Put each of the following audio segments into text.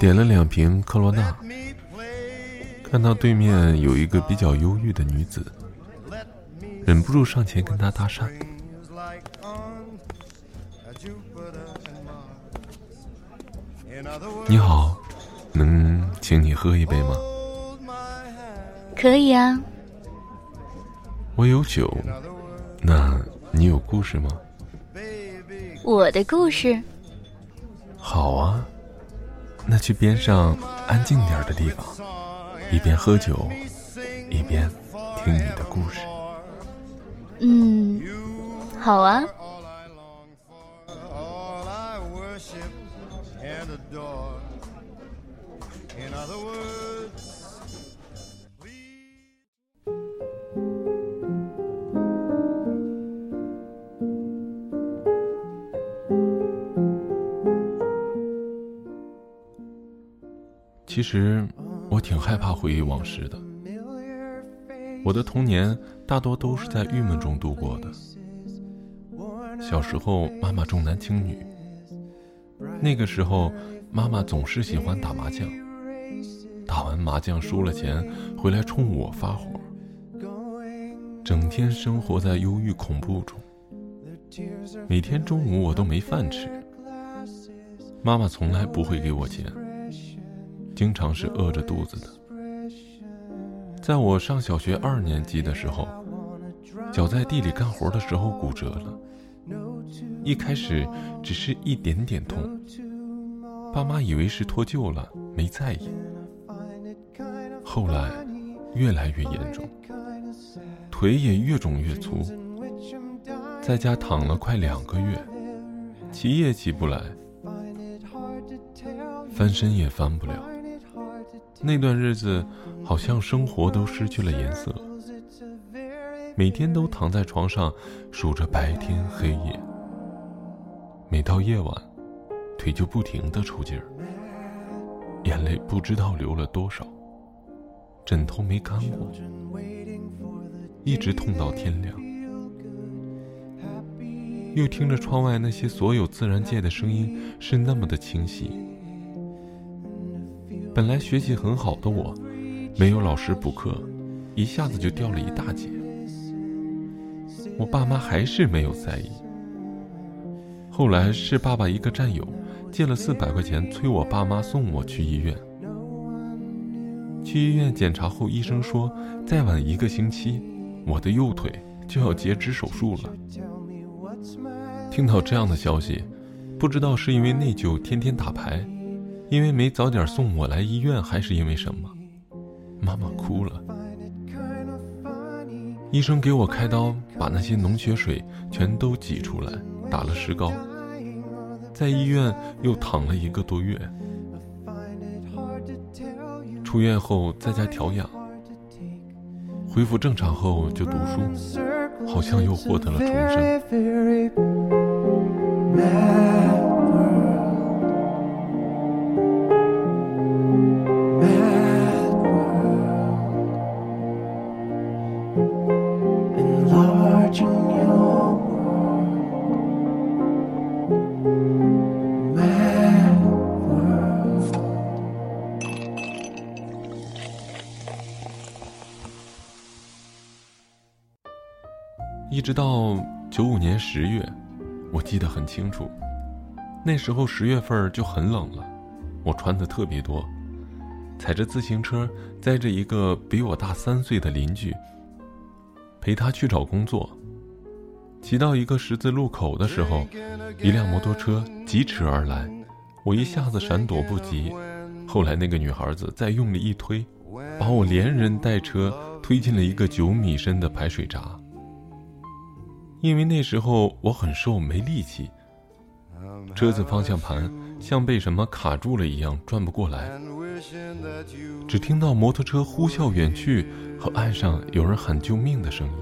点了两瓶科罗娜，看到对面有一个比较忧郁的女子，忍不住上前跟她搭讪。你好，能请你喝一杯吗？可以啊。我有酒，那你有故事吗？我的故事。好啊，那去边上安静点的地方，一边喝酒，一边听你的故事。嗯，好啊。其实，我挺害怕回忆往事的。我的童年大多都是在郁闷中度过的。小时候，妈妈重男轻女。那个时候，妈妈总是喜欢打麻将，打完麻将输了钱回来冲我发火，整天生活在忧郁恐怖中。每天中午我都没饭吃，妈妈从来不会给我钱。经常是饿着肚子的。在我上小学二年级的时候，脚在地里干活的时候骨折了。一开始只是一点点痛，爸妈以为是脱臼了，没在意。后来越来越严重，腿也越肿越粗，在家躺了快两个月，起也起不来，翻身也翻不了。那段日子，好像生活都失去了颜色，每天都躺在床上数着白天黑夜。每到夜晚，腿就不停的抽筋儿，眼泪不知道流了多少，枕头没干过，一直痛到天亮。又听着窗外那些所有自然界的声音是那么的清晰。本来学习很好的我，没有老师补课，一下子就掉了一大截。我爸妈还是没有在意。后来是爸爸一个战友借了四百块钱，催我爸妈送我去医院。去医院检查后，医生说再晚一个星期，我的右腿就要截肢手术了。听到这样的消息，不知道是因为内疚，天天打牌。因为没早点送我来医院，还是因为什么？妈妈哭了。医生给我开刀，把那些脓血水全都挤出来，打了石膏。在医院又躺了一个多月。出院后在家调养，恢复正常后就读书，好像又获得了重生。直到九五年十月，我记得很清楚。那时候十月份就很冷了，我穿的特别多，踩着自行车载着一个比我大三岁的邻居，陪他去找工作。骑到一个十字路口的时候，一辆摩托车疾驰而来，我一下子闪躲不及。后来那个女孩子再用力一推，把我连人带车推进了一个九米深的排水闸。因为那时候我很瘦，没力气，车子方向盘像被什么卡住了一样转不过来，只听到摩托车呼啸远去和岸上有人喊救命的声音，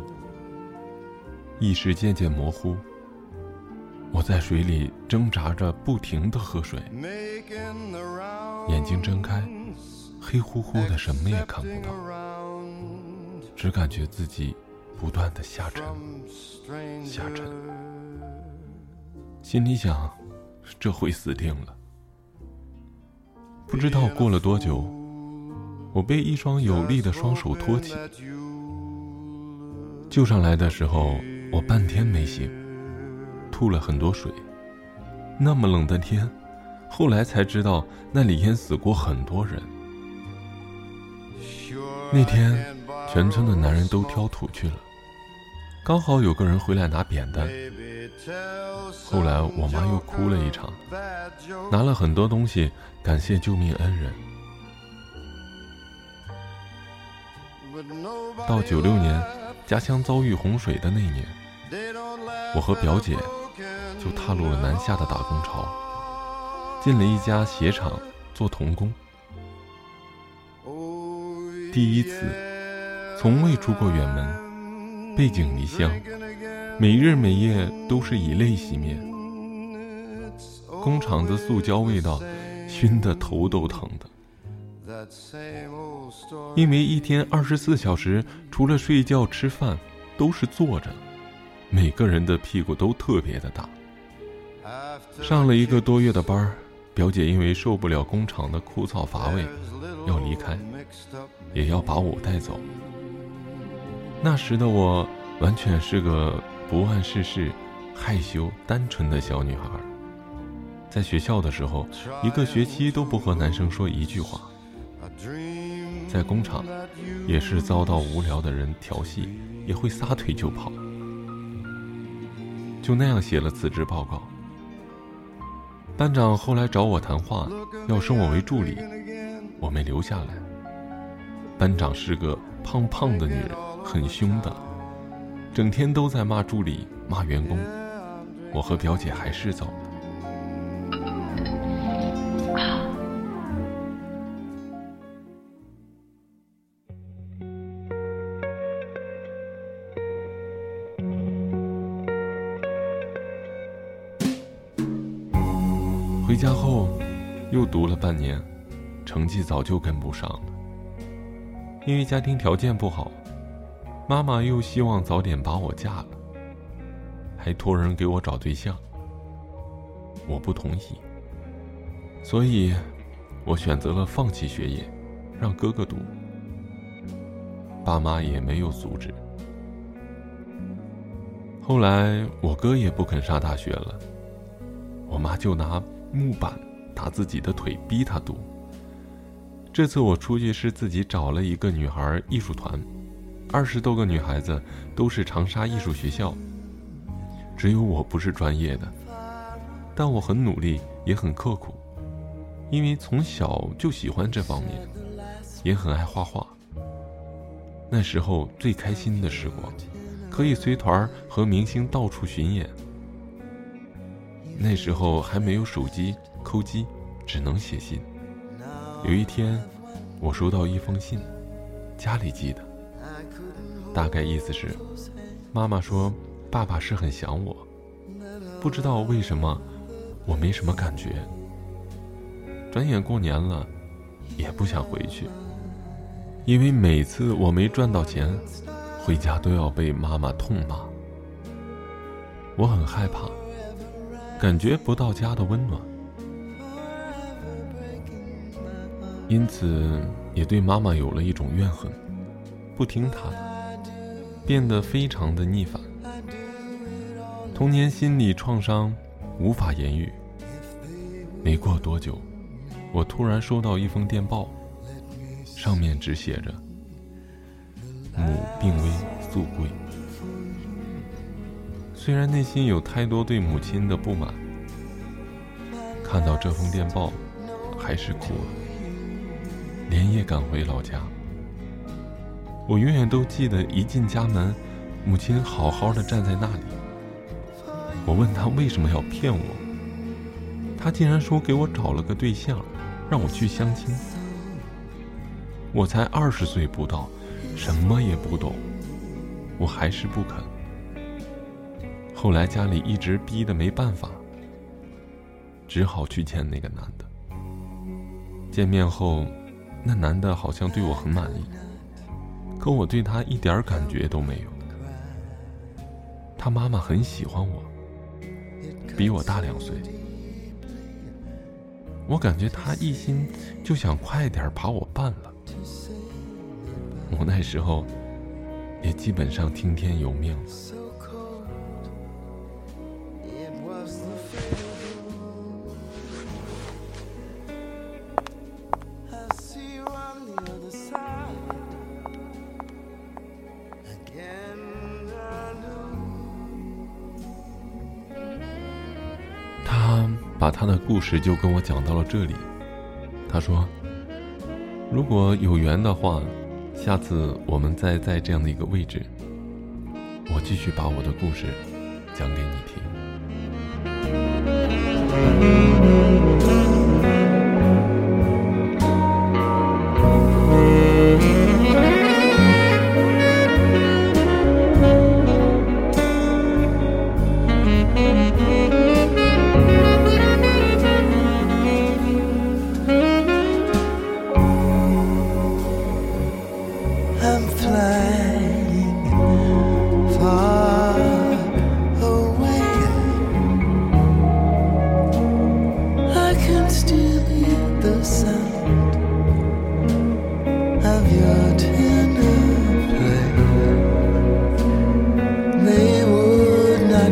意识渐渐模糊。我在水里挣扎着，不停的喝水，眼睛睁开，黑乎乎的，什么也看不到，只感觉自己。不断的下沉，下沉，心里想，这回死定了，不知道过了多久，我被一双有力的双手托起。救上来的时候，我半天没醒，吐了很多水。那么冷的天，后来才知道那里淹死过很多人。那天，全村的男人都挑土去了，刚好有个人回来拿扁担。后来我妈又哭了一场，拿了很多东西感谢救命恩人。到九六年，家乡遭遇洪水的那年，我和表姐就踏入了南下的打工潮，进了一家鞋厂做童工。第一次，从未出过远门，背井离乡。每日每夜都是以泪洗面，工厂的塑胶味道熏得头都疼的。因为一天二十四小时除了睡觉吃饭都是坐着，每个人的屁股都特别的大。上了一个多月的班表姐因为受不了工厂的枯燥乏味，要离开，也要把我带走。那时的我完全是个。不谙世事、害羞单纯的小女孩，在学校的时候，一个学期都不和男生说一句话。在工厂，也是遭到无聊的人调戏，也会撒腿就跑。就那样写了辞职报告。班长后来找我谈话，要升我为助理，我没留下来。班长是个胖胖的女人，很凶的。整天都在骂助理、骂员工，我和表姐还是走了。回家后，又读了半年，成绩早就跟不上了，因为家庭条件不好。妈妈又希望早点把我嫁了，还托人给我找对象。我不同意，所以，我选择了放弃学业，让哥哥读。爸妈也没有阻止。后来我哥也不肯上大学了，我妈就拿木板打自己的腿，逼他读。这次我出去是自己找了一个女孩艺术团。二十多个女孩子都是长沙艺术学校，只有我不是专业的，但我很努力，也很刻苦，因为从小就喜欢这方面，也很爱画画。那时候最开心的时光，可以随团和明星到处巡演。那时候还没有手机、扣机，只能写信。有一天，我收到一封信，家里寄的。大概意思是，妈妈说，爸爸是很想我，不知道为什么，我没什么感觉。转眼过年了，也不想回去，因为每次我没赚到钱，回家都要被妈妈痛骂。我很害怕，感觉不到家的温暖，因此也对妈妈有了一种怨恨，不听她的。变得非常的逆反，童年心理创伤无法言喻。没过多久，我突然收到一封电报，上面只写着“母病危，速归”。虽然内心有太多对母亲的不满，看到这封电报，还是哭了，连夜赶回老家。我永远都记得，一进家门，母亲好好的站在那里。我问她为什么要骗我，她竟然说给我找了个对象，让我去相亲。我才二十岁不到，什么也不懂，我还是不肯。后来家里一直逼得没办法，只好去见那个男的。见面后，那男的好像对我很满意。可我对他一点感觉都没有。他妈妈很喜欢我，比我大两岁。我感觉他一心就想快点把我办了。我那时候也基本上听天由命了。故事就跟我讲到了这里。他说如果有缘的话下次我们再在这样的一个位置我继续把我的故事讲给你听。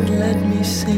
Let me sing.